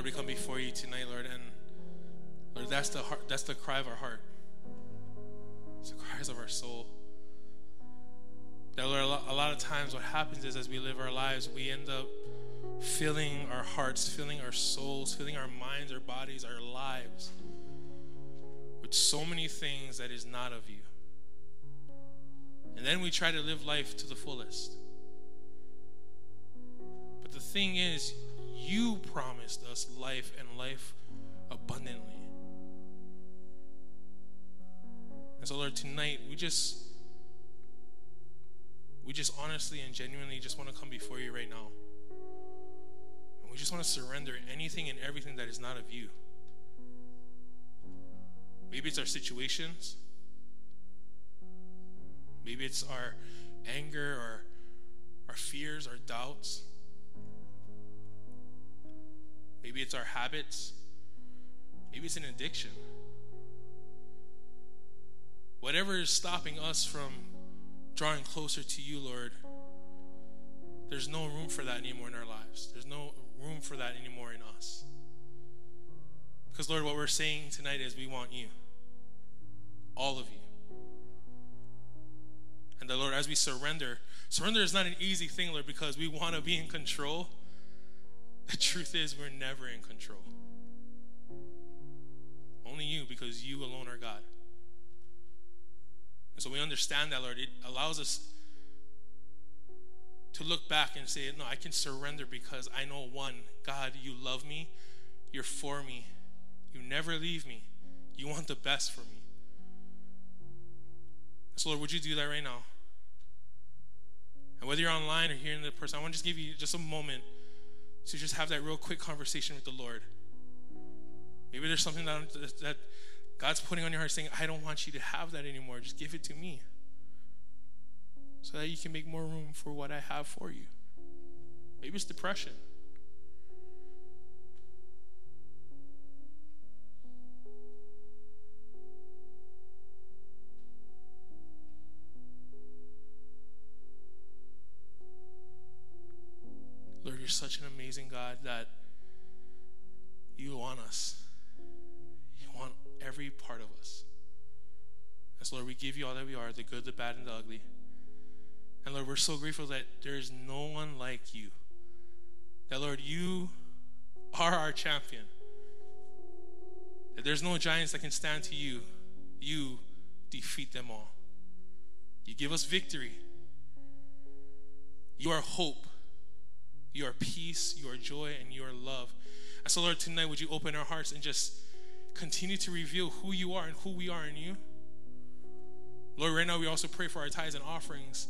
Lord, we come before you tonight, Lord, and Lord, that's the heart, that's the cry of our heart. It's the cries of our soul. That Lord, a lot of times what happens is as we live our lives, we end up filling our hearts, filling our souls, filling our minds, our bodies, our lives with so many things that is not of you. And then we try to live life to the fullest. But the thing is, you promised us life and life abundantly. And so, Lord, tonight we just we just honestly and genuinely just want to come before you right now. And we just want to surrender anything and everything that is not of you. Maybe it's our situations. Maybe it's our anger or our fears, our doubts. Maybe it's our habits. Maybe it's an addiction. Whatever is stopping us from drawing closer to you, Lord, there's no room for that anymore in our lives. There's no room for that anymore in us. Because, Lord, what we're saying tonight is we want you. All of you. And the Lord, as we surrender, surrender is not an easy thing, Lord, because we want to be in control. The truth is, we're never in control. Only you, because you alone are God. And so we understand that, Lord. It allows us to look back and say, No, I can surrender because I know one, God, you love me, you're for me, you never leave me, you want the best for me. So, Lord, would you do that right now? And whether you're online or here in the person, I want to just give you just a moment to just have that real quick conversation with the Lord. Maybe there's something that, that God's putting on your heart saying, I don't want you to have that anymore. Just give it to me so that you can make more room for what I have for you. Maybe it's depression. Such an amazing God that you want us. You want every part of us. And so, Lord, we give you all that we are the good, the bad, and the ugly. And Lord, we're so grateful that there is no one like you. That, Lord, you are our champion. That there's no giants that can stand to you. You defeat them all. You give us victory. You are hope. You are peace. your joy. And your love. And so, Lord, tonight, would you open our hearts and just continue to reveal who you are and who we are in you? Lord, right now we also pray for our tithes and offerings.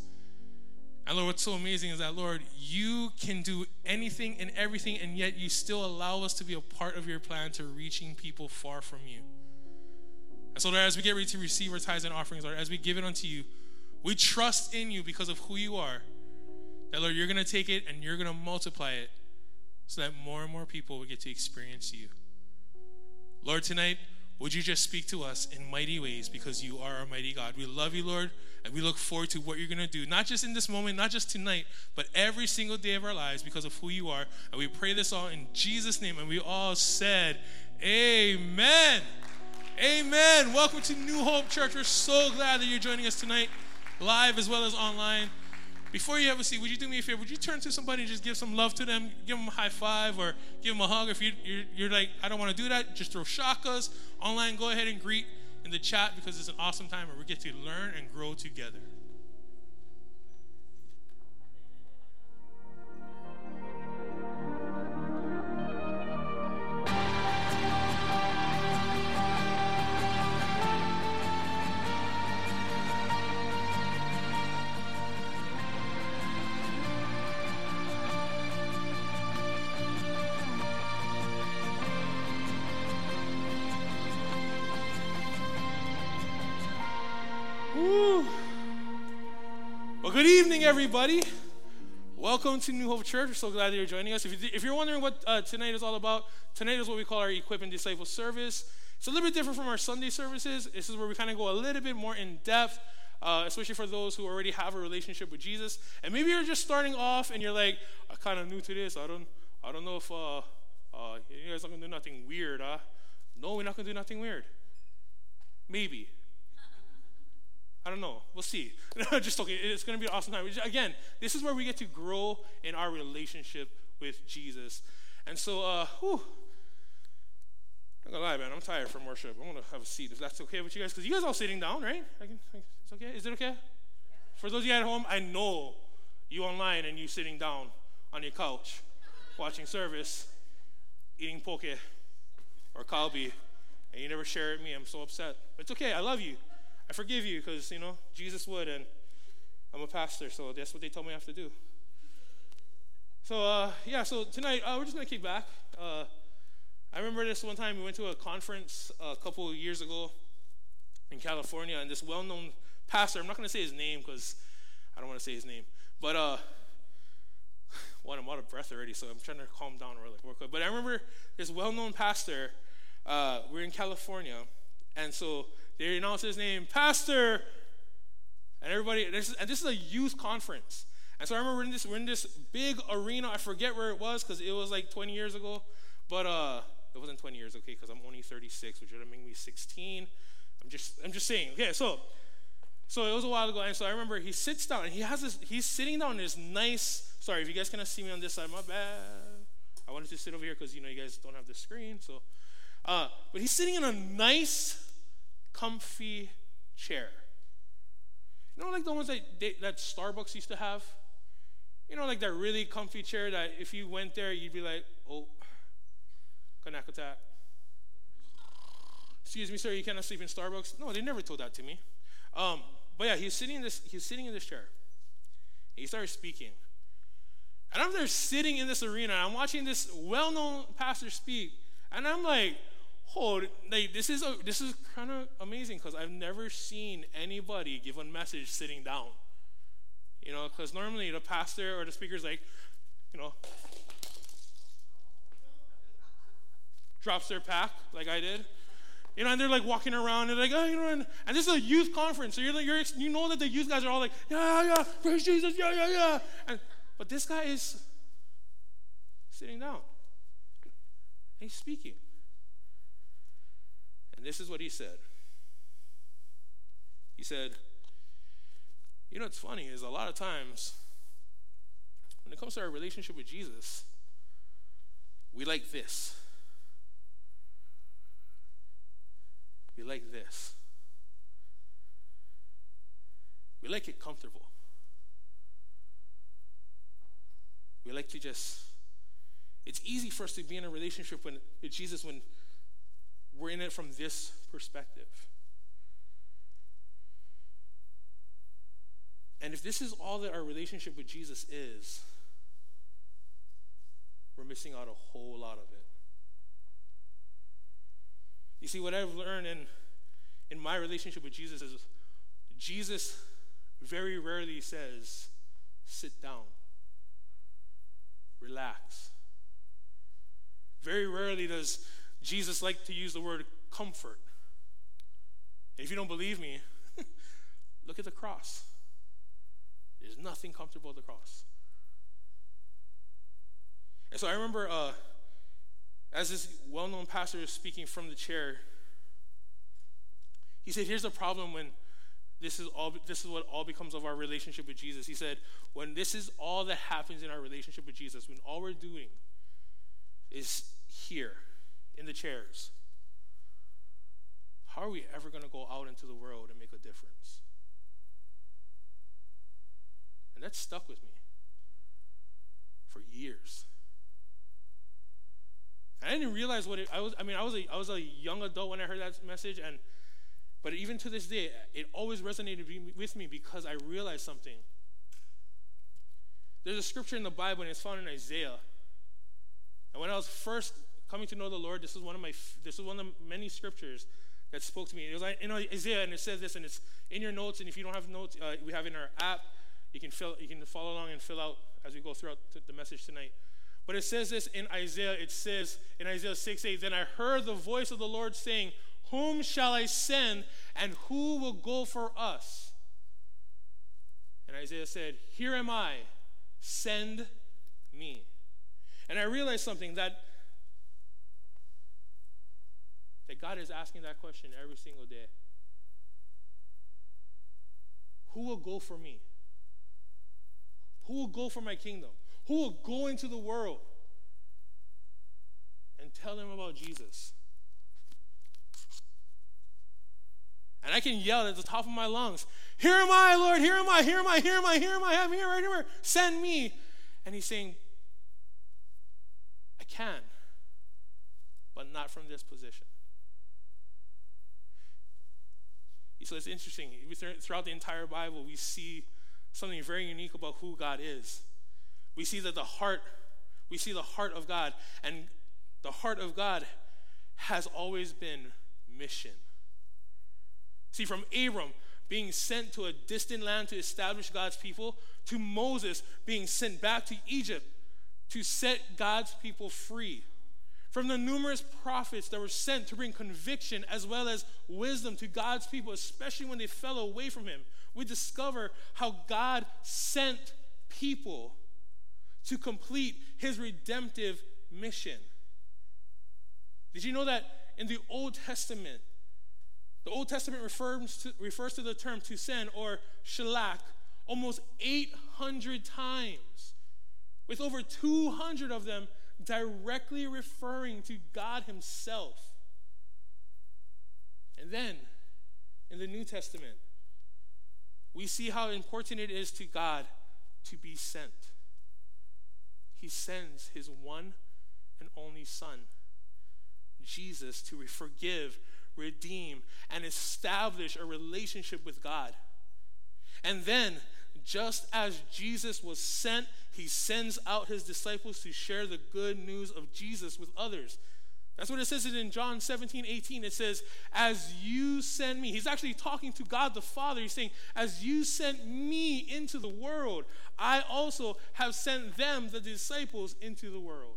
And Lord, what's so amazing is that, Lord, you can do anything and everything, and yet you still allow us to be a part of your plan to reaching people far from you. And so, Lord, as we get ready to receive our tithes and offerings, Lord, as we give it unto you, we trust in you because of who you are. That, Lord, you're going to take it and you're going to multiply it so that more and more people will get to experience you. Lord, tonight, would you just speak to us in mighty ways because you are our mighty God? We love you, Lord, and we look forward to what you're going to do, not just in this moment, not just tonight, but every single day of our lives because of who you are. And we pray this all in Jesus' name. And we all said, Amen. Amen. Welcome to New Hope Church. We're so glad that you're joining us tonight, live as well as online. Before you have a seat, would you do me a favor? Would you turn to somebody and just give some love to them? Give them a high five or give them a hug. If you, you're, you're like, I don't want to do that, just throw shakas. Online, go ahead and greet in the chat because it's an awesome time where we get to learn and grow together. Evening, everybody. Welcome to New Hope Church. We're so glad that you're joining us. If, you, are wondering what uh, tonight is all about, tonight is what we call our Equip and Disciple service. It's a little bit different from our Sunday services. This is where we kind of go a little bit more in depth, uh, especially for those who already have a relationship with Jesus. And maybe you're just starting off and you're like, I'm kind of new to this. I don't, I don't know if, uh, uh, you guys not gonna do nothing weird, huh? No, we're not gonna do nothing weird. Maybe. I don't know. We'll see. Just okay. It's gonna be an awesome time. Again, this is where we get to grow in our relationship with Jesus. And so, uh, whew, I'm gonna lie, man. I'm tired from worship. I'm gonna have a seat if that's okay with you guys, because you guys all sitting down, right? I can, I, it's okay. Is it okay? For those of you at home, I know you online and you sitting down on your couch, watching service, eating poke or kalbi, and you never share it with me. I'm so upset. But it's okay. I love you. I forgive you because you know Jesus would, and I'm a pastor, so that's what they told me I have to do. So uh, yeah, so tonight uh, we're just gonna kick back. Uh, I remember this one time we went to a conference a couple of years ago in California, and this well-known pastor. I'm not gonna say his name because I don't want to say his name, but uh, I'm out of breath already, so I'm trying to calm down really, real quick. But I remember this well-known pastor. Uh, we're in California, and so they announced his name, Pastor, and everybody. This, and this is a youth conference. And so I remember we're in this, we're in this big arena. I forget where it was because it was like 20 years ago. But uh, it wasn't 20 years, okay, because I'm only 36, which would make me 16. I'm just, I'm just saying. Okay, so, so it was a while ago, and so I remember he sits down and he has this. He's sitting down in this nice. Sorry, if you guys cannot see me on this side, my bad. I wanted to sit over here because you know you guys don't have the screen. So, uh, but he's sitting in a nice, comfy chair. You know, like the ones that they, that Starbucks used to have. You know, like that really comfy chair that if you went there, you'd be like, oh, connect attack. Excuse me, sir, you cannot sleep in Starbucks. No, they never told that to me. Um, but yeah, he's sitting in this. He's sitting in this chair. He started speaking, and I'm there sitting in this arena. I'm watching this well-known pastor speak, and I'm like, "Oh, like, this is a, this is kind of amazing because I've never seen anybody give a message sitting down." You know, because normally the pastor or the speaker is like, you know, drops their pack like I did. You know, and they're like walking around and like, oh, you know, and, and this is a youth conference, so you're like, you're, you know that the youth guys are all like, yeah, yeah, praise Jesus, yeah, yeah, yeah. And, but this guy is sitting down. He's speaking. And this is what he said. He said, you know what's funny is a lot of times when it comes to our relationship with Jesus, we like this. We like this. We like it comfortable. We like to just, it's easy for us to be in a relationship when, with Jesus when we're in it from this perspective. And if this is all that our relationship with Jesus is, we're missing out a whole lot of it. You see, what I've learned in, in my relationship with Jesus is Jesus very rarely says, sit down, relax. Very rarely does Jesus liked to use the word comfort. And if you don't believe me, look at the cross. There's nothing comfortable at the cross. And so I remember uh, as this well known pastor is speaking from the chair, he said, Here's the problem when this is all this is what all becomes of our relationship with Jesus. He said, when this is all that happens in our relationship with Jesus, when all we're doing is here in the chairs, how are we ever going to go out into the world and make a difference? And that stuck with me for years. I didn't realize what it, I was. I mean, I was a, I was a young adult when I heard that message, and but even to this day, it always resonated with me because I realized something. There's a scripture in the Bible, and it's found in Isaiah. And when I was first coming to know the Lord, this is one of my this is one of the many scriptures that spoke to me. It was in Isaiah, and it says this, and it's in your notes. And if you don't have notes, uh, we have in our app. You can fill, you can follow along and fill out as we go throughout the message tonight. But it says this in Isaiah. It says in Isaiah 6 8, Then I heard the voice of the Lord saying, Whom shall I send, and who will go for us? And Isaiah said, Here am I, send me. And I realized something that that God is asking that question every single day. Who will go for me? Who will go for my kingdom? Who will go into the world and tell them about Jesus? And I can yell at the top of my lungs, Here am I, Lord, here am I, here am I, here am I, here am I, I'm here, right here, send me. And he's saying, I can, but not from this position. So it's interesting. Throughout the entire Bible, we see something very unique about who God is. We see that the heart, we see the heart of God, and the heart of God has always been mission. See, from Abram being sent to a distant land to establish God's people, to Moses being sent back to Egypt to set God's people free. From the numerous prophets that were sent to bring conviction as well as wisdom to God's people, especially when they fell away from Him, we discover how God sent people to complete His redemptive mission. Did you know that in the Old Testament, the Old Testament refers to, refers to the term to send or shalach almost 800 times, with over 200 of them directly referring to God Himself. And then in the New Testament, we see how important it is to God to be sent. He sends His one and only Son, Jesus, to forgive, redeem, and establish a relationship with God. And then just as Jesus was sent, he sends out his disciples to share the good news of Jesus with others. That's what it says in John 17, 18. It says, As you send me, he's actually talking to God the Father. He's saying, As you sent me into the world, I also have sent them, the disciples, into the world.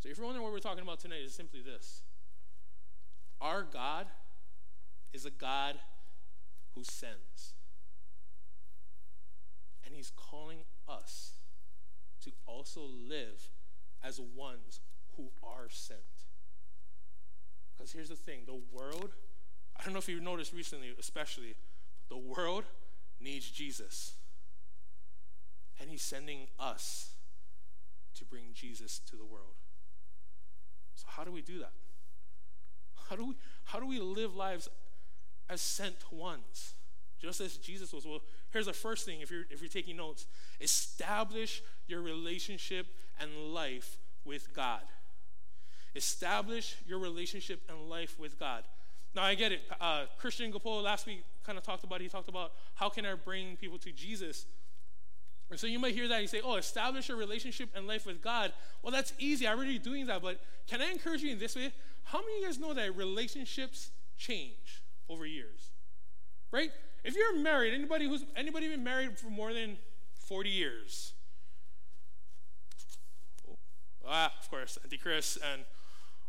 So if you're wondering what we're talking about tonight, it's simply this Our God is a God who sends. And he's calling us to also live as ones who are sent. Because here's the thing the world, I don't know if you've noticed recently, especially, but the world needs Jesus. And he's sending us to bring Jesus to the world. So, how do we do that? How do we, how do we live lives as sent ones, just as Jesus was. Well, here's the first thing if you're, if you're taking notes establish your relationship and life with God. Establish your relationship and life with God. Now, I get it. Uh, Christian Gapola last week kind of talked about, he talked about how can I bring people to Jesus? And so you might hear that and you say, oh, establish a relationship and life with God. Well, that's easy. I'm already doing that. But can I encourage you in this way? How many of you guys know that relationships change? Over years. Right? If you're married, anybody who's anybody been married for more than 40 years? Oh, ah, of course, Auntie Chris and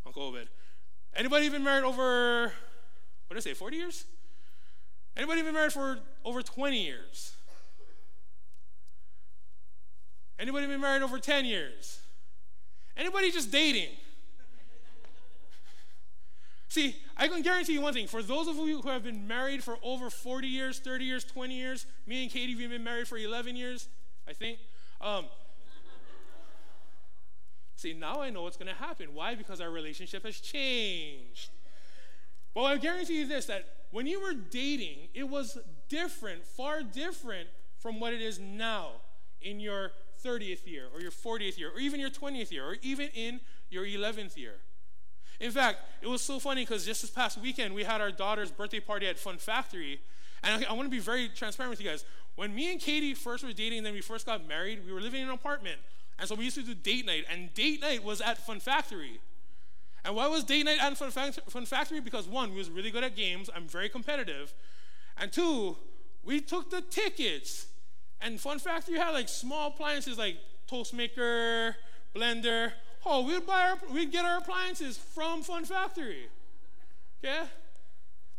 Uncle Obed. Anybody been married over what did I say, 40 years? Anybody been married for over 20 years? Anybody been married over 10 years? Anybody just dating? See, I can guarantee you one thing. For those of you who have been married for over 40 years, 30 years, 20 years, me and Katie we've been married for 11 years, I think. Um, see, now I know what's going to happen. Why? Because our relationship has changed. Well, I guarantee you this that when you were dating, it was different, far different from what it is now in your 30th year or your 40th year or even your 20th year or even in your 11th year. In fact, it was so funny because just this past weekend, we had our daughter's birthday party at Fun Factory. And I, I want to be very transparent with you guys. When me and Katie first were dating, and then we first got married, we were living in an apartment. And so we used to do date night. And date night was at Fun Factory. And why was date night at Fun, Fun Factory? Because one, we was really good at games. I'm very competitive. And two, we took the tickets. And Fun Factory had like small appliances like toast maker, blender, Oh, we'd buy our, we'd get our appliances from Fun Factory. Okay?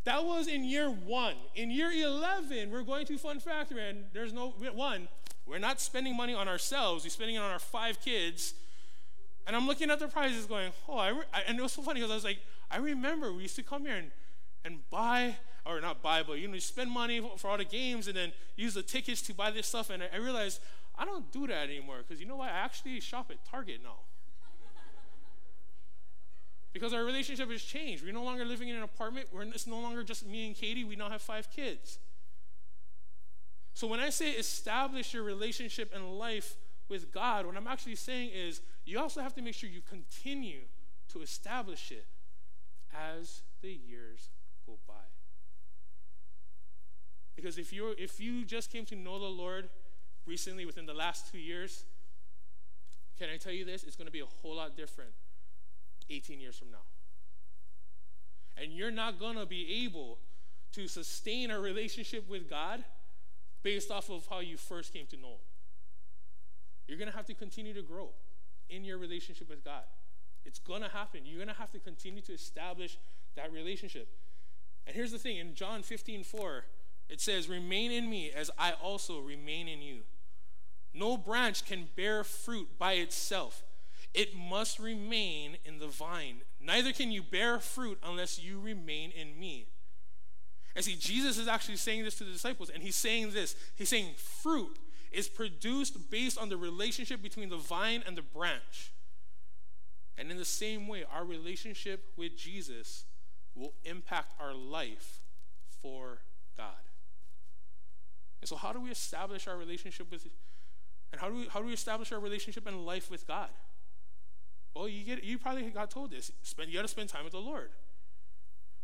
That was in year one. In year 11, we're going to Fun Factory, and there's no, one, we're not spending money on ourselves, we're spending it on our five kids. And I'm looking at the prices going, oh, I, and it was so funny because I was like, I remember we used to come here and, and buy, or not buy, but you know, spend money for, all the games and then use the tickets to buy this stuff. And I realized I don't do that anymore because you know what? I actually shop at Target now. Because our relationship has changed. We're no longer living in an apartment. We're, it's no longer just me and Katie. We now have five kids. So when I say establish your relationship and life with God, what I'm actually saying is you also have to make sure you continue to establish it as the years go by. Because if you if you just came to know the Lord recently within the last 2 years, can I tell you this? It's going to be a whole lot different 18 years from now. And you're not going to be able to sustain a relationship with God based off of how you first came to know Him. You're going to have to continue to grow in your relationship with God. It's going to happen. You're going to have to continue to establish that relationship. And here's the thing in John 15 4, it says, Remain in me as I also remain in you. No branch can bear fruit by itself, it must remain in the vine. Neither can you bear fruit unless you remain in me. And see, Jesus is actually saying this to the disciples, and he's saying this. He's saying fruit is produced based on the relationship between the vine and the branch. And in the same way, our relationship with Jesus will impact our life for God. And so, how do we establish our relationship with, and how do we, how do we establish our relationship and life with God? Well, you get you probably got told this. Spend, you got to spend time with the Lord.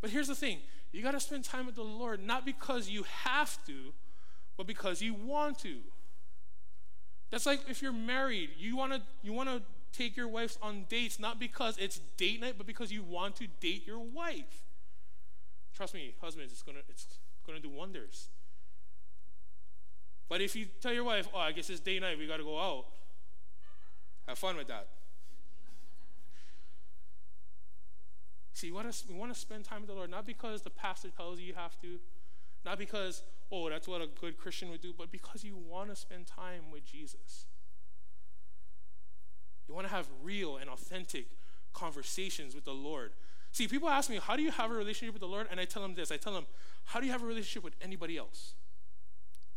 But here's the thing: you got to spend time with the Lord not because you have to, but because you want to. That's like if you're married, you want to you want to take your wife on dates not because it's date night, but because you want to date your wife. Trust me, husbands, it's gonna it's gonna do wonders. But if you tell your wife, "Oh, I guess it's date night, we got to go out," have fun with that. See, we want, to, we want to spend time with the Lord, not because the pastor tells you you have to, not because, oh, that's what a good Christian would do, but because you want to spend time with Jesus. You want to have real and authentic conversations with the Lord. See, people ask me, how do you have a relationship with the Lord? And I tell them this I tell them, how do you have a relationship with anybody else?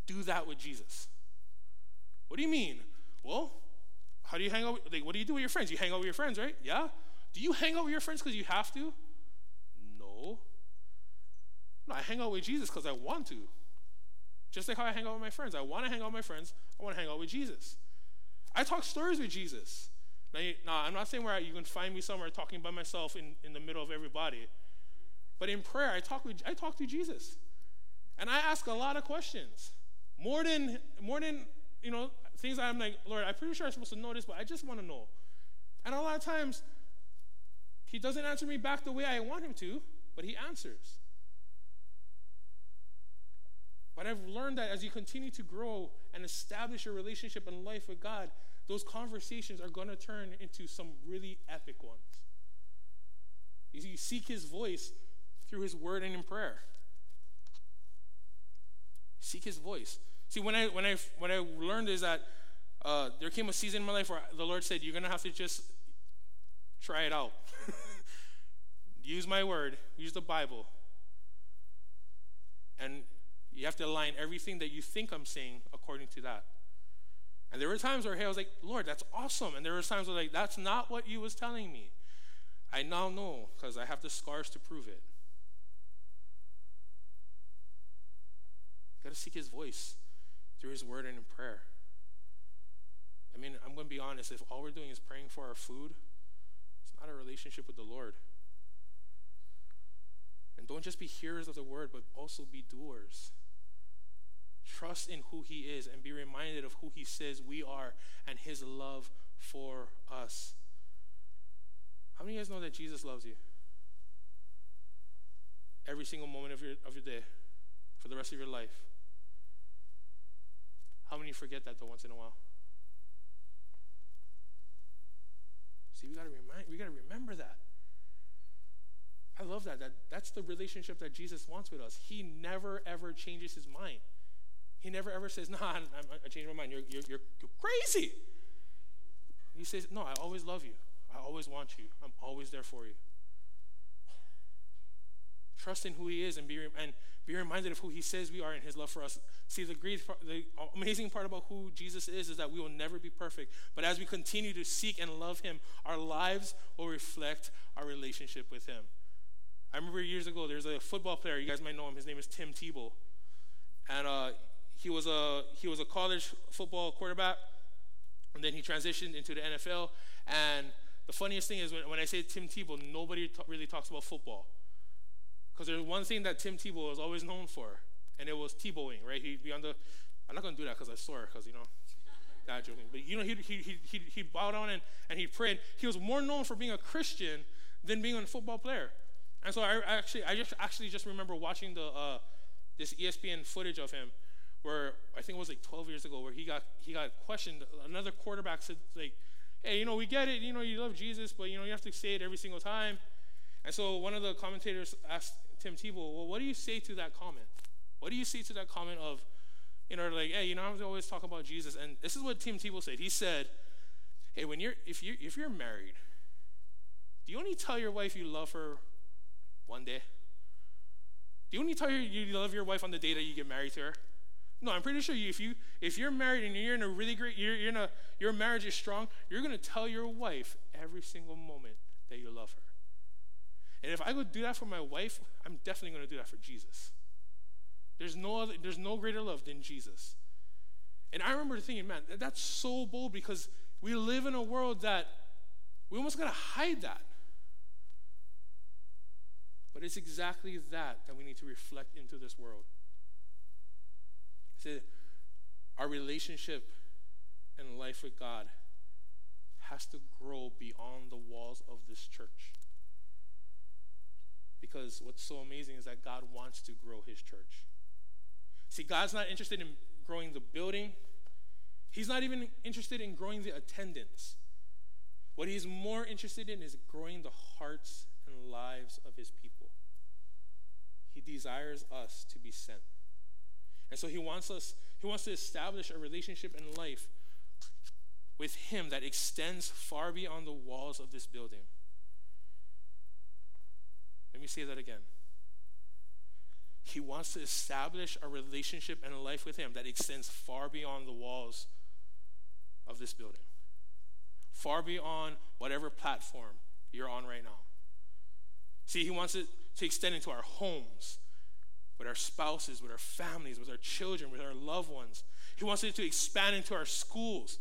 Do that with Jesus. What do you mean? Well, how do you hang out? Like, what do you do with your friends? You hang out with your friends, right? Yeah? Do you hang out with your friends because you have to? No. No, I hang out with Jesus because I want to. Just like how I hang out with my friends. I want to hang out with my friends. I want to hang out with Jesus. I talk stories with Jesus. Now, you, nah, I'm not saying where you can find me somewhere talking by myself in, in the middle of everybody. But in prayer, I talk, with, I talk to Jesus. And I ask a lot of questions. More than, more than, you know, things I'm like, Lord, I'm pretty sure I'm supposed to know this, but I just want to know. And a lot of times, he doesn't answer me back the way I want him to, but he answers. But I've learned that as you continue to grow and establish your relationship and life with God, those conversations are going to turn into some really epic ones. You seek his voice through his word and in prayer. Seek his voice. See, when I when I when I learned is that uh, there came a season in my life where the Lord said, "You're gonna have to just try it out." use my word, use the Bible. And you have to align everything that you think I'm saying according to that. And there were times where hey, I was like, Lord, that's awesome. And there were times where like, that's not what you was telling me. I now know because I have the scars to prove it. You got to seek his voice through his word and in prayer. I mean, I'm to be honest. If all we're doing is praying for our food, not a relationship with the Lord. And don't just be hearers of the word, but also be doers. Trust in who he is and be reminded of who he says we are and his love for us. How many of you guys know that Jesus loves you? Every single moment of your, of your day, for the rest of your life. How many forget that though once in a while? See, we gotta remind we gotta remember that. I love that. that. That's the relationship that Jesus wants with us. He never, ever changes his mind. He never, ever says, nah, I, I changed my mind. You're, you're, you're crazy. He says, no, I always love you. I always want you. I'm always there for you. Trust in who He is and be, and be reminded of who He says we are in His love for us. See, the great, the amazing part about who Jesus is is that we will never be perfect. But as we continue to seek and love Him, our lives will reflect our relationship with Him. I remember years ago, there's a football player. You guys might know him. His name is Tim Tebow, and uh, he was a he was a college football quarterback, and then he transitioned into the NFL. And the funniest thing is when, when I say Tim Tebow, nobody t- really talks about football. Because there's one thing that Tim Tebow was always known for, and it was Tebowing, right? He'd be on the, I'm not going to do that because I swear, because, you know, not joking. But, you know, he'd, he he he he'd bow down and, and he'd pray. And he was more known for being a Christian than being a football player. And so I actually, I just actually just remember watching the, uh, this ESPN footage of him where I think it was like 12 years ago where he got, he got questioned. Another quarterback said, like, hey, you know, we get it. You know, you love Jesus, but, you know, you have to say it every single time. And so one of the commentators asked Tim Tebow, well, what do you say to that comment? What do you say to that comment of, you know, like, hey, you know, I'm always talking about Jesus. And this is what Tim Tebow said. He said, hey, when you're, if you're, if you're married, do you only tell your wife you love her one day? Do you only tell her you love your wife on the day that you get married to her? No, I'm pretty sure you, if you if you're married and you're in a really great you're, you're in a your marriage is strong, you're gonna tell your wife every single moment that you love her. And if I would do that for my wife, I'm definitely going to do that for Jesus. There's no other, there's no greater love than Jesus. And I remember thinking, man, that's so bold because we live in a world that we almost got to hide that. But it's exactly that that we need to reflect into this world. See, our relationship and life with God has to grow beyond the walls of this church. Because what's so amazing is that God wants to grow his church. See, God's not interested in growing the building, He's not even interested in growing the attendance. What He's more interested in is growing the hearts and lives of His people. He desires us to be sent. And so He wants us, He wants to establish a relationship in life with Him that extends far beyond the walls of this building. Let me say that again. He wants to establish a relationship and a life with Him that extends far beyond the walls of this building, far beyond whatever platform you're on right now. See, He wants it to extend into our homes, with our spouses, with our families, with our children, with our loved ones. He wants it to expand into our schools,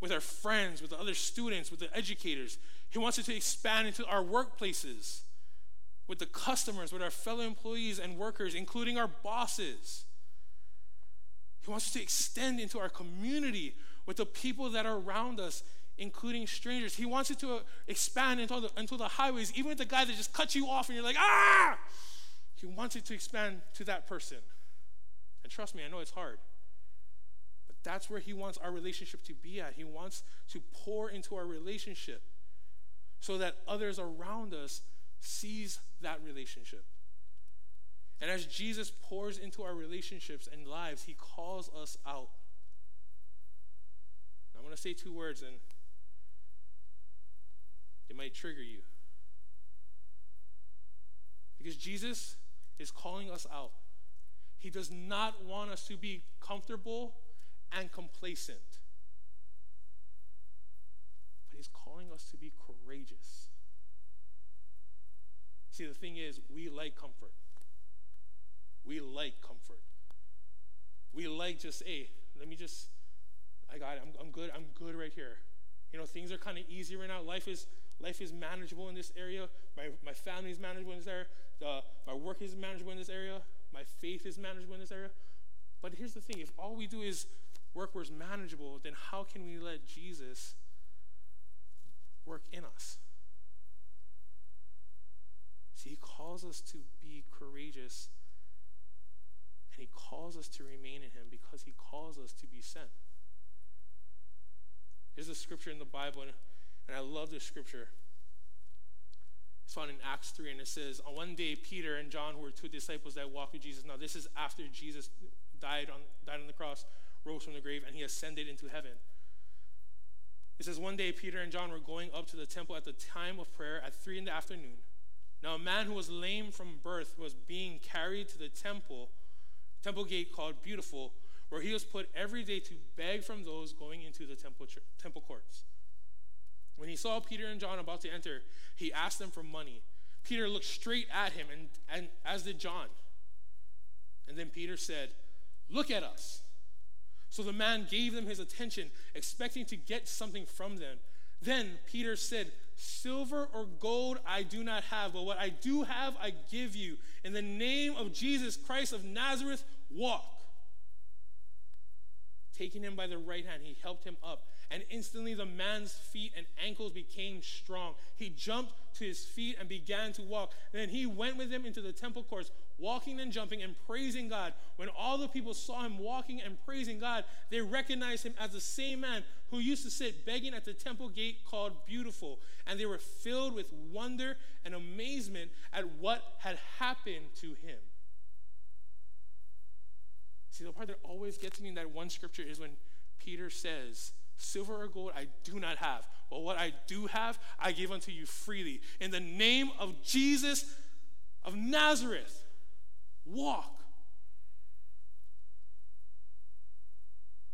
with our friends, with the other students, with the educators. He wants it to expand into our workplaces with the customers, with our fellow employees and workers, including our bosses. He wants us to extend into our community with the people that are around us, including strangers. He wants it to expand into the, into the highways, even with the guy that just cuts you off and you're like, ah! He wants it to expand to that person. And trust me, I know it's hard. But that's where he wants our relationship to be at. He wants to pour into our relationship so that others around us sees that relationship. And as Jesus pours into our relationships and lives, he calls us out. I'm going to say two words and it might trigger you. Because Jesus is calling us out. He does not want us to be comfortable and complacent. But he's calling us to be courageous. See, the thing is, we like comfort. We like comfort. We like just, hey, let me just, I got it. I'm, I'm good. I'm good right here. You know, things are kind of easy right now. Life is life is manageable in this area. My, my family is manageable in this area. The, my work is manageable in this area. My faith is manageable in this area. But here's the thing if all we do is work where it's manageable, then how can we let Jesus work in us? See, he calls us to be courageous and he calls us to remain in him because he calls us to be sent. There's a scripture in the Bible, and, I love this scripture. It's found in Acts 3, and it says, On one day, Peter and John, who were two disciples that walked with Jesus, now this is after Jesus died on, died on the cross, rose from the grave, and he ascended into heaven. It says, One day Peter and John were going up to the temple at the time of prayer at three in the afternoon. Now, a man who was lame from birth was being carried to the temple, temple gate called Beautiful, where he was put every day to beg from those going into the temple, temple courts. When he saw Peter and John about to enter, he asked them for money. Peter looked straight at him, and, and as did John. And then Peter said, Look at us. So the man gave them his attention, expecting to get something from them. Then Peter said, Silver or gold I do not have, but what I do have I give you. In the name of Jesus Christ of Nazareth, walk. Taking him by the right hand, he helped him up and instantly the man's feet and ankles became strong. He jumped to his feet and began to walk. Then he went with him into the temple courts, walking and jumping and praising God. When all the people saw him walking and praising God, they recognized him as the same man who used to sit begging at the temple gate called Beautiful. And they were filled with wonder and amazement at what had happened to him. See, the part that always gets me in that one scripture is when Peter says, Silver or gold I do not have, but what I do have, I give unto you freely. In the name of Jesus of Nazareth, walk.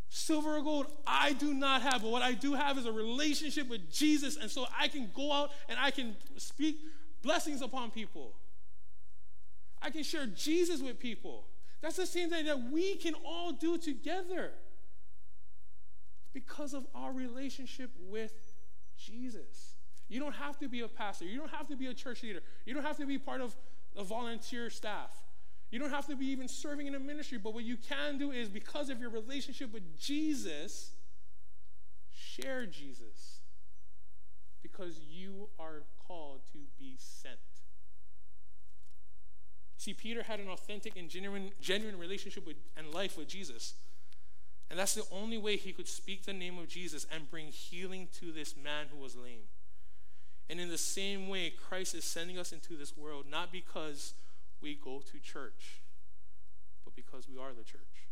Silver or gold I do not have, but what I do have is a relationship with Jesus, and so I can go out and I can speak blessings upon people. I can share Jesus with people. That's the same thing that we can all do together because of our relationship with Jesus. You don't have to be a pastor. You don't have to be a church leader. You don't have to be part of a volunteer staff. You don't have to be even serving in a ministry. But what you can do is, because of your relationship with Jesus, share Jesus. Because you are called to be sent. See, Peter had an authentic and genuine, genuine relationship with, and life with Jesus. And that's the only way he could speak the name of Jesus and bring healing to this man who was lame. And in the same way, Christ is sending us into this world not because we go to church, but because we are the church.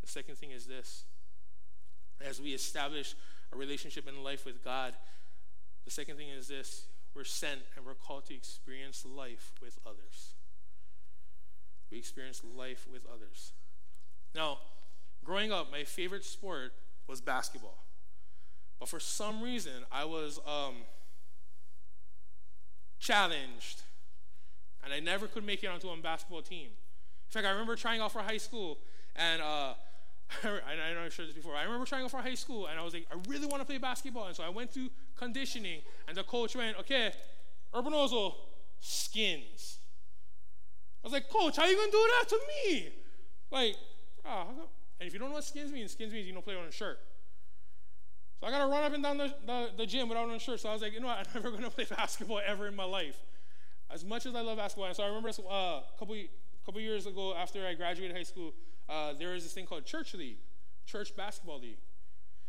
The second thing is this as we establish a relationship in life with God, the second thing is this we're sent and we're called to experience life with others. We experience life with others. Now, growing up, my favorite sport was basketball. But for some reason, I was um, challenged, and I never could make it onto a basketball team. In fact, I remember trying out for high school, and uh, I know I've shared this before. I remember trying out for high school, and I was like, I really want to play basketball. And so I went to conditioning, and the coach went, okay, Urbanozo, skins. I was like, Coach, how are you going to do that to me? Like, Oh, and if you don't know what skins means, skins means you don't play on a shirt. So I got to run up and down the, the, the, gym without a shirt. So I was like, you know what? I'm never going to play basketball ever in my life. As much as I love basketball. And so I remember uh, a couple, couple years ago after I graduated high school, uh, there was this thing called Church League, Church Basketball League.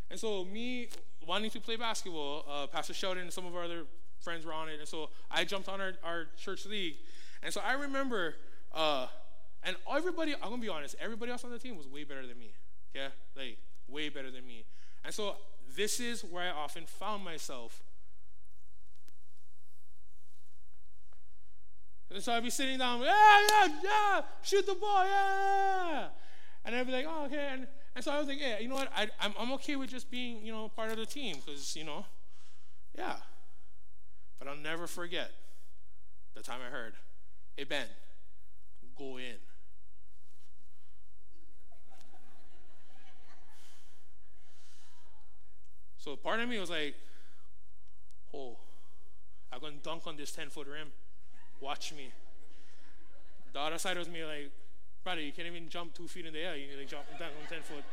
And so me wanting to play basketball, uh, Pastor Sheldon and some of our other friends were on it. And so I jumped on our, our church league. And so I remember uh, and everybody, I'm gonna be honest, everybody else on the team was way better than me. Yeah, like way better than me. And so this is where I often found myself. And so I'd be sitting down, yeah, yeah, yeah, shoot the ball, yeah. And I'd be like, oh, okay. And, and so I was like, yeah, you know what? I, I'm, I'm okay with just being, you know, part of the team because, you know, yeah. But I'll never forget the time I heard, hey, Ben, go in. So part of me was like, oh, I'm going to dunk on this 10 foot rim. Watch me. The other side was me like, brother, you can't even jump two feet in the air. You need like jump dunk on 10 foot.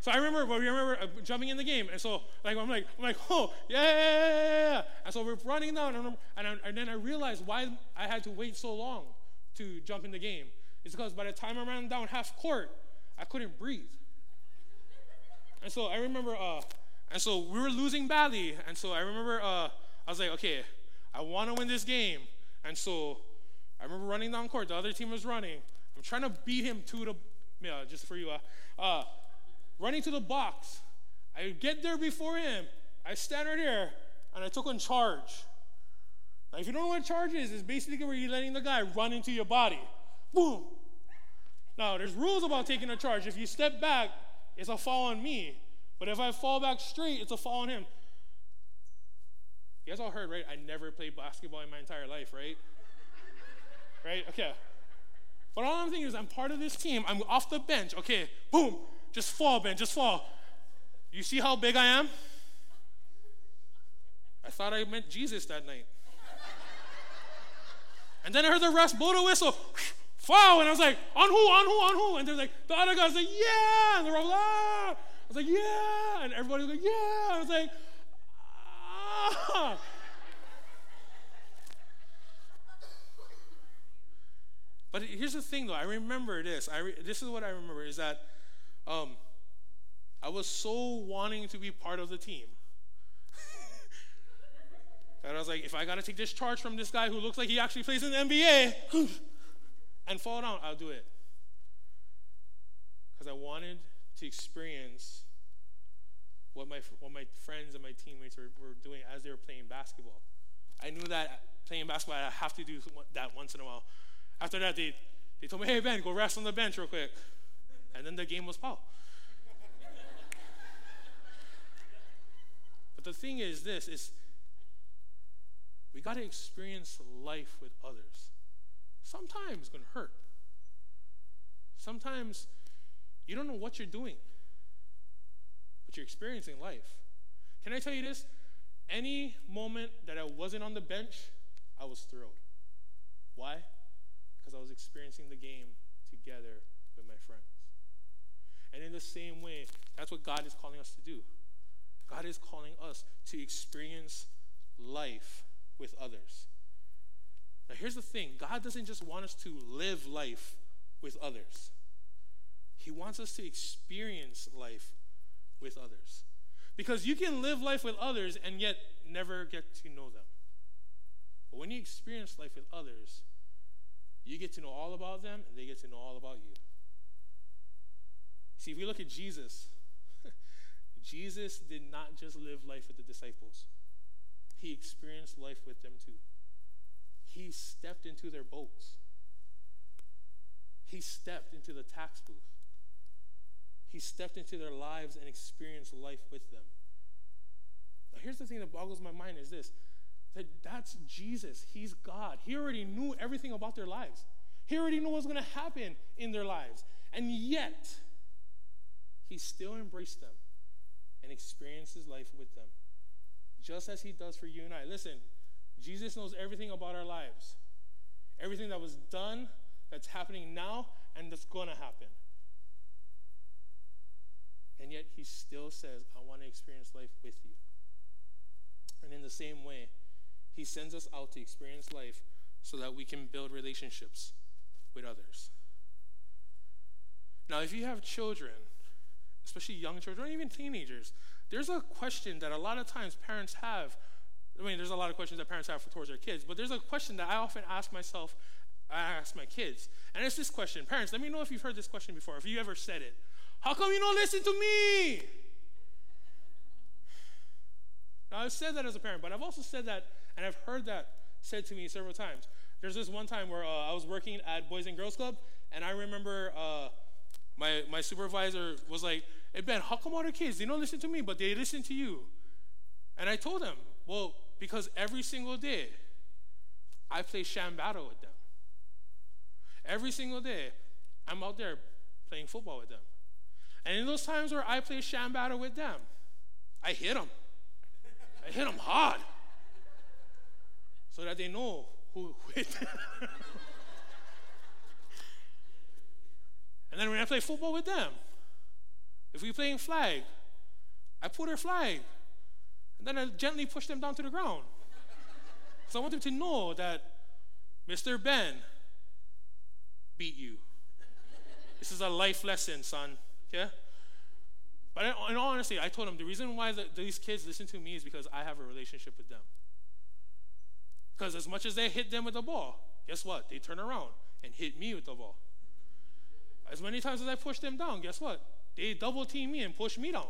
So I remember, well, we remember uh, jumping in the game, and so like I'm like, I'm like, oh yeah, yeah, yeah, yeah. and so we're running down, and, and, I, and then I realized why I had to wait so long to jump in the game. It's because by the time I ran down half court, I couldn't breathe. And so I remember uh, and so we were losing badly. And so I remember uh, I was like, okay, I want to win this game. And so I remember running down court. The other team was running. I'm trying to beat him to the, yeah, just for you, uh, uh, running to the box. I get there before him. I stand right here, and I took on charge. Now, if you don't know what charge is, it's basically where you're letting the guy run into your body. Boom. Now, there's rules about taking a charge. If you step back, it's a fall on me. But if I fall back straight, it's a fall on him. You guys all heard, right? I never played basketball in my entire life, right? right? Okay. But all I'm thinking is, I'm part of this team. I'm off the bench. Okay, boom. Just fall, Ben. Just fall. You see how big I am? I thought I meant Jesus that night. And then I heard the rest blow the whistle. Foul! And I was like, on who, on who, on who? And they're like, the other guys like, yeah! And they're all, ah! I was like, yeah! And everybody was like, yeah! I was like, ah! But here's the thing, though. I remember this. I re- this is what I remember is that um, I was so wanting to be part of the team. that I was like, if I got to take this charge from this guy who looks like he actually plays in the NBA and fall down, I'll do it. Because I wanted to experience what my, what my friends and my teammates were, were doing as they were playing basketball. I knew that playing basketball, I have to do that once in a while. After that, they, they told me, hey, Ben, go rest on the bench real quick. And then the game was Paul. but the thing is this, is we got to experience life with others. Sometimes it's going to hurt. Sometimes you don't know what you're doing, but you're experiencing life. Can I tell you this? Any moment that I wasn't on the bench, I was thrilled. Why? because I was experiencing the game together with my friends. And in the same way, that's what God is calling us to do. God is calling us to experience life with others. Now, here's the thing God doesn't just want us to live life with others, He wants us to experience life with others. Because you can live life with others and yet never get to know them. But when you experience life with others, you get to know all about them, and they get to know all about you. See, if we look at Jesus, Jesus did not just live life with the disciples, he experienced life with them too. He stepped into their boats, he stepped into the tax booth, he stepped into their lives and experienced life with them. Now, here's the thing that boggles my mind is this that that's Jesus. He's God. He already knew everything about their lives. He already knew what was going to happen in their lives. And yet, he still embraced them and experiences life with them, just as he does for you and I. Listen, Jesus knows everything about our lives, everything that was done, that's happening now, and that's going to happen. And yet, he still says, I want to experience life with you. And in the same way, he sends us out to experience life so that we can build relationships with others. Now, if you have children, especially young children or even teenagers, there's a question that a lot of times parents have. I mean, there's a lot of questions that parents have towards their kids, but there's a question that I often ask myself, I ask my kids. And it's this question Parents, let me know if you've heard this question before, if you ever said it. How come you don't listen to me? Now, I've said that as a parent, but I've also said that and I've heard that said to me several times. There's this one time where uh, I was working at Boys and Girls Club, and I remember uh, my, my supervisor was like, Hey, Ben, how come the kids, they don't listen to me, but they listen to you? And I told him, Well, because every single day, I play sham battle with them. Every single day, I'm out there playing football with them. And in those times where I play sham battle with them, I hit them. I hit them hard so that they know who hit and then when I play football with them, if we're playing flag, I put their flag. And then I gently push them down to the ground. So I want them to know that Mr. Ben beat you. This is a life lesson, son. Okay? But in all honesty, I told them the reason why the, these kids listen to me is because I have a relationship with them. Because as much as they hit them with the ball, guess what? They turn around and hit me with the ball. As many times as I push them down, guess what? They double team me and push me down.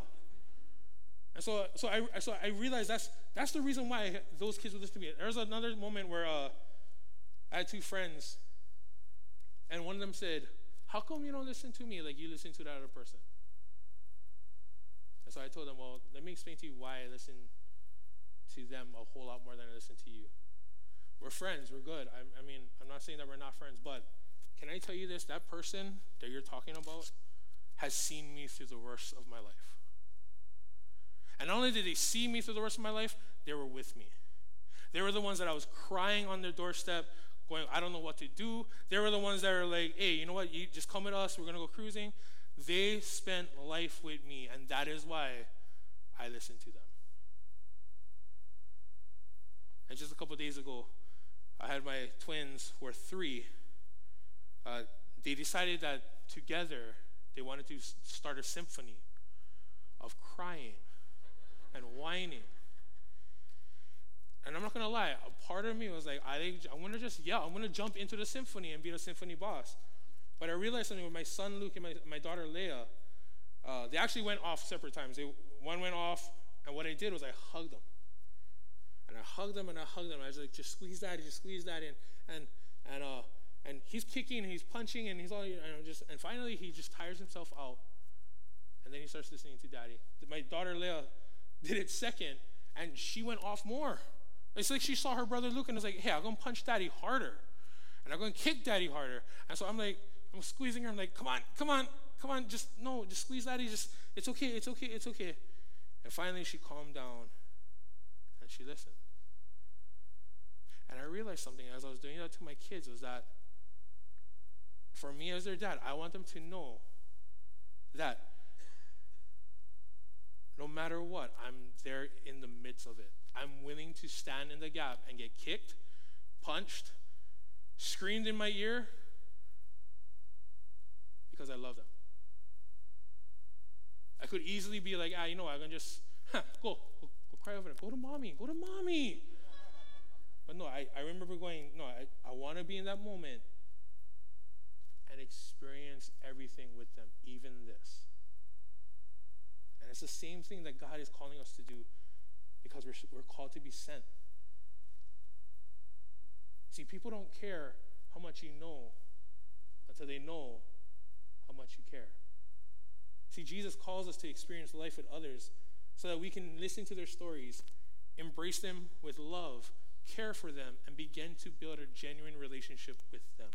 And so, so I, so I realized that's that's the reason why those kids would listen to me. There's another moment where uh, I had two friends, and one of them said, "How come you don't listen to me like you listen to that other person?" And so I told them, "Well, let me explain to you why I listen to them a whole lot more than I listen to you. We're friends. We're good. I, I mean, I'm not saying that we're not friends, but can I tell you this? That person that you're talking about has seen me through the worst of my life." And not only did they see me through the worst of my life, they were with me. They were the ones that I was crying on their doorstep, going, I don't know what to do. They were the ones that are like, hey, you know what? You just come with us. We're going to go cruising. They spent life with me, and that is why I listen to them. And just a couple days ago, I had my twins, who are three. Uh, they decided that together they wanted to start a symphony of crying and whining. And I'm not gonna lie, a part of me was like, I, I want to just yell. I'm gonna jump into the symphony and be the symphony boss. But I realized something with my son Luke and my, my daughter Leia. Uh, they actually went off separate times. They, one went off, and what I did was I hugged them. And I hugged them and I hugged them. I was like, just squeeze that, just squeeze that in. And and uh and he's kicking and he's punching and he's all you know, just and finally he just tires himself out. And then he starts listening to daddy. My daughter Leia did it second, and she went off more. It's like she saw her brother Luke and was like, hey, I'm going to punch daddy harder. And I'm going to kick daddy harder. And so I'm like, I'm squeezing her. I'm like, come on, come on, come on. Just, no, just squeeze daddy. Just, it's okay, it's okay, it's okay. And finally she calmed down and she listened. And I realized something as I was doing that to my kids was that for me as their dad, I want them to know that no matter what, I'm there in the midst of it. I'm willing to stand in the gap and get kicked, punched, screamed in my ear because I love them. I could easily be like, ah, you know what, I can just huh, go, go, go cry over there. Go to mommy, go to mommy. But no, I, I remember going, no, I, I want to be in that moment and experience everything with them, even this. And it's the same thing that God is calling us to do because we're, we're called to be sent. See, people don't care how much you know until they know how much you care. See, Jesus calls us to experience life with others so that we can listen to their stories, embrace them with love, care for them, and begin to build a genuine relationship with them.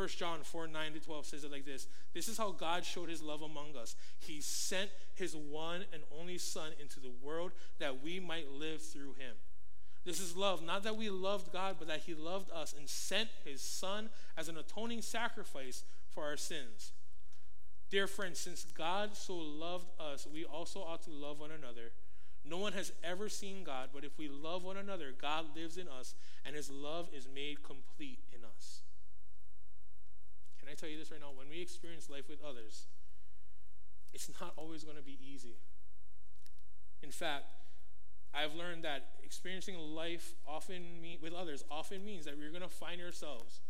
1 John 4 9 to 12 says it like this This is how God showed his love among us. He sent his one and only Son into the world that we might live through him. This is love, not that we loved God, but that he loved us and sent his Son as an atoning sacrifice for our sins. Dear friends, since God so loved us, we also ought to love one another. No one has ever seen God, but if we love one another, God lives in us, and his love is made complete. I tell you this right now? When we experience life with others, it's not always going to be easy. In fact, I've learned that experiencing life often mean, with others often means that we're going to find ourselves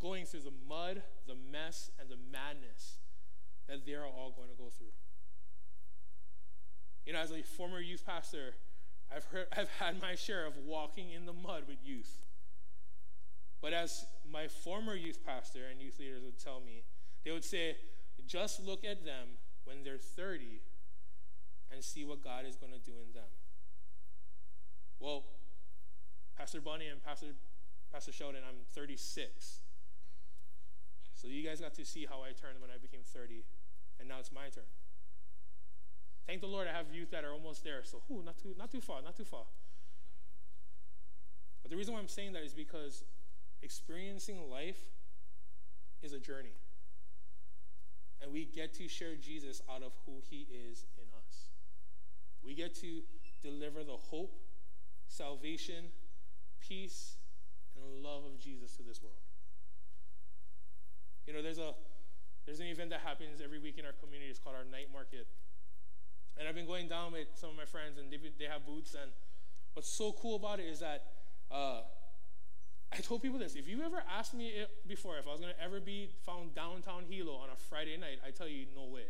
going through the mud, the mess, and the madness that they are all going to go through. You know, as a former youth pastor, I've, heard, I've had my share of walking in the mud with youth. But as my former youth pastor and youth leaders would tell me, they would say, just look at them when they're 30 and see what God is going to do in them. Well, Pastor Bunny and Pastor, Pastor Sheldon, I'm 36. So you guys got to see how I turned when I became 30, and now it's my turn. Thank the Lord I have youth that are almost there, so ooh, not too, not too far, not too far. But the reason why I'm saying that is because Experiencing life is a journey. And we get to share Jesus out of who he is in us. We get to deliver the hope, salvation, peace, and love of Jesus to this world. You know, there's a there's an event that happens every week in our community. It's called our night market. And I've been going down with some of my friends, and they, they have booths. And what's so cool about it is that uh, I told people this if you ever asked me before if I was going to ever be found downtown Hilo on a Friday night, I tell you, no way.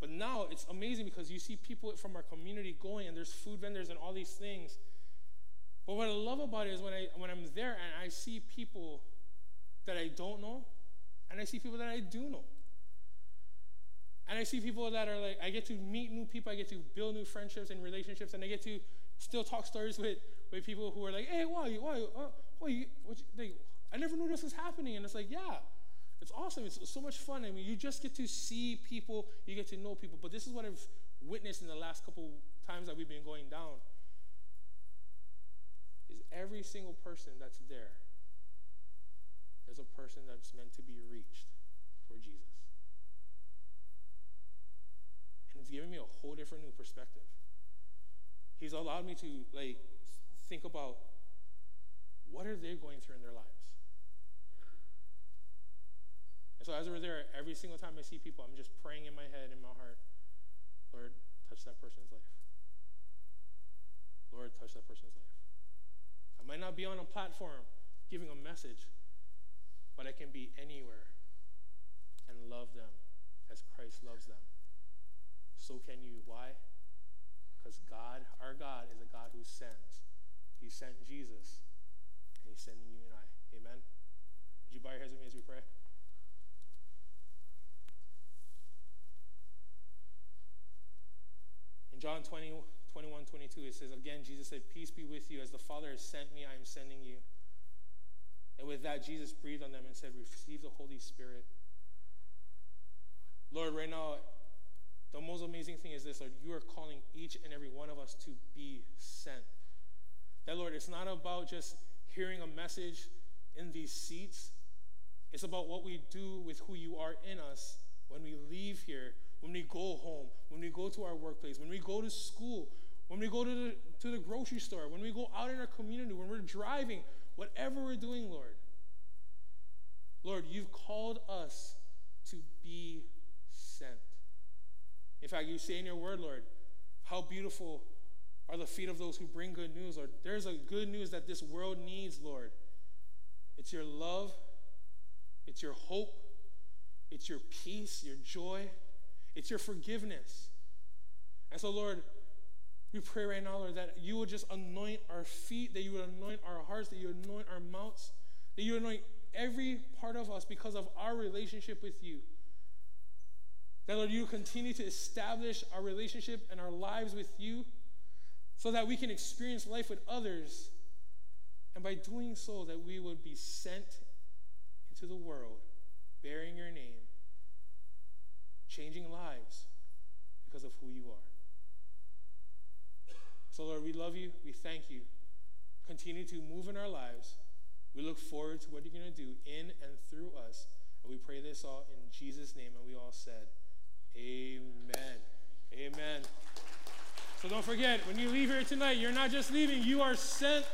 But now it's amazing because you see people from our community going and there's food vendors and all these things. But what I love about it is when I when I'm there and I see people that I don't know and I see people that I do know. And I see people that are like, I get to meet new people, I get to build new friendships and relationships, and I get to still talk stories with, with people who are like, hey, why, why, uh, why, you, what, they, I never knew this was happening. And it's like, yeah, it's awesome. It's so much fun. I mean, you just get to see people, you get to know people. But this is what I've witnessed in the last couple times that we've been going down. Is every single person that's there is a person that's meant to be reached for Jesus. And it's given me a whole different new perspective. He's allowed me to like think about what are they going through in their lives. And so as we're there, every single time I see people, I'm just praying in my head, in my heart, Lord, touch that person's life. Lord, touch that person's life. I might not be on a platform giving a message, but I can be anywhere and love them as Christ loves them. So can you. Why? Because God, our God, is a God who sends. He sent Jesus, and He's sending you and I. Amen? Would you bow your heads with me as we pray? In John 20, 21, 22, it says, Again, Jesus said, Peace be with you. As the Father has sent me, I am sending you. And with that, Jesus breathed on them and said, Receive the Holy Spirit. Lord, right now, the most amazing thing is this, Lord, you are calling each and every one of us to be sent. That, Lord, it's not about just hearing a message in these seats, it's about what we do with who you are in us when we leave here, when we go home, when we go to our workplace, when we go to school, when we go to the, to the grocery store, when we go out in our community, when we're driving, whatever we're doing, Lord. Lord, you've called us to be sent. In fact, you say in your word, Lord, how beautiful are the feet of those who bring good news, Lord. There's a good news that this world needs, Lord. It's your love, it's your hope, it's your peace, your joy, it's your forgiveness. And so, Lord, we pray right now, Lord, that you would just anoint our feet, that you would anoint our hearts, that you anoint our mouths, that you anoint every part of us because of our relationship with you. That, Lord, you continue to establish our relationship and our lives with you so that we can experience life with others. And by doing so, that we would be sent into the world bearing your name, changing lives because of who you are. So, Lord, we love you. We thank you. Continue to move in our lives. We look forward to what you're going to do in and through us. And we pray this all in Jesus' name. And we all said, Amen. Amen. So don't forget, when you leave here tonight, you're not just leaving, you are sent.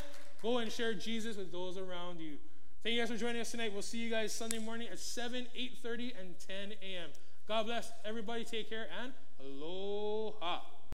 Go and share Jesus with those around you. Thank you guys for joining us tonight. We'll see you guys Sunday morning at 7, 8.30, and 10 a.m. God bless everybody. Take care and aloha.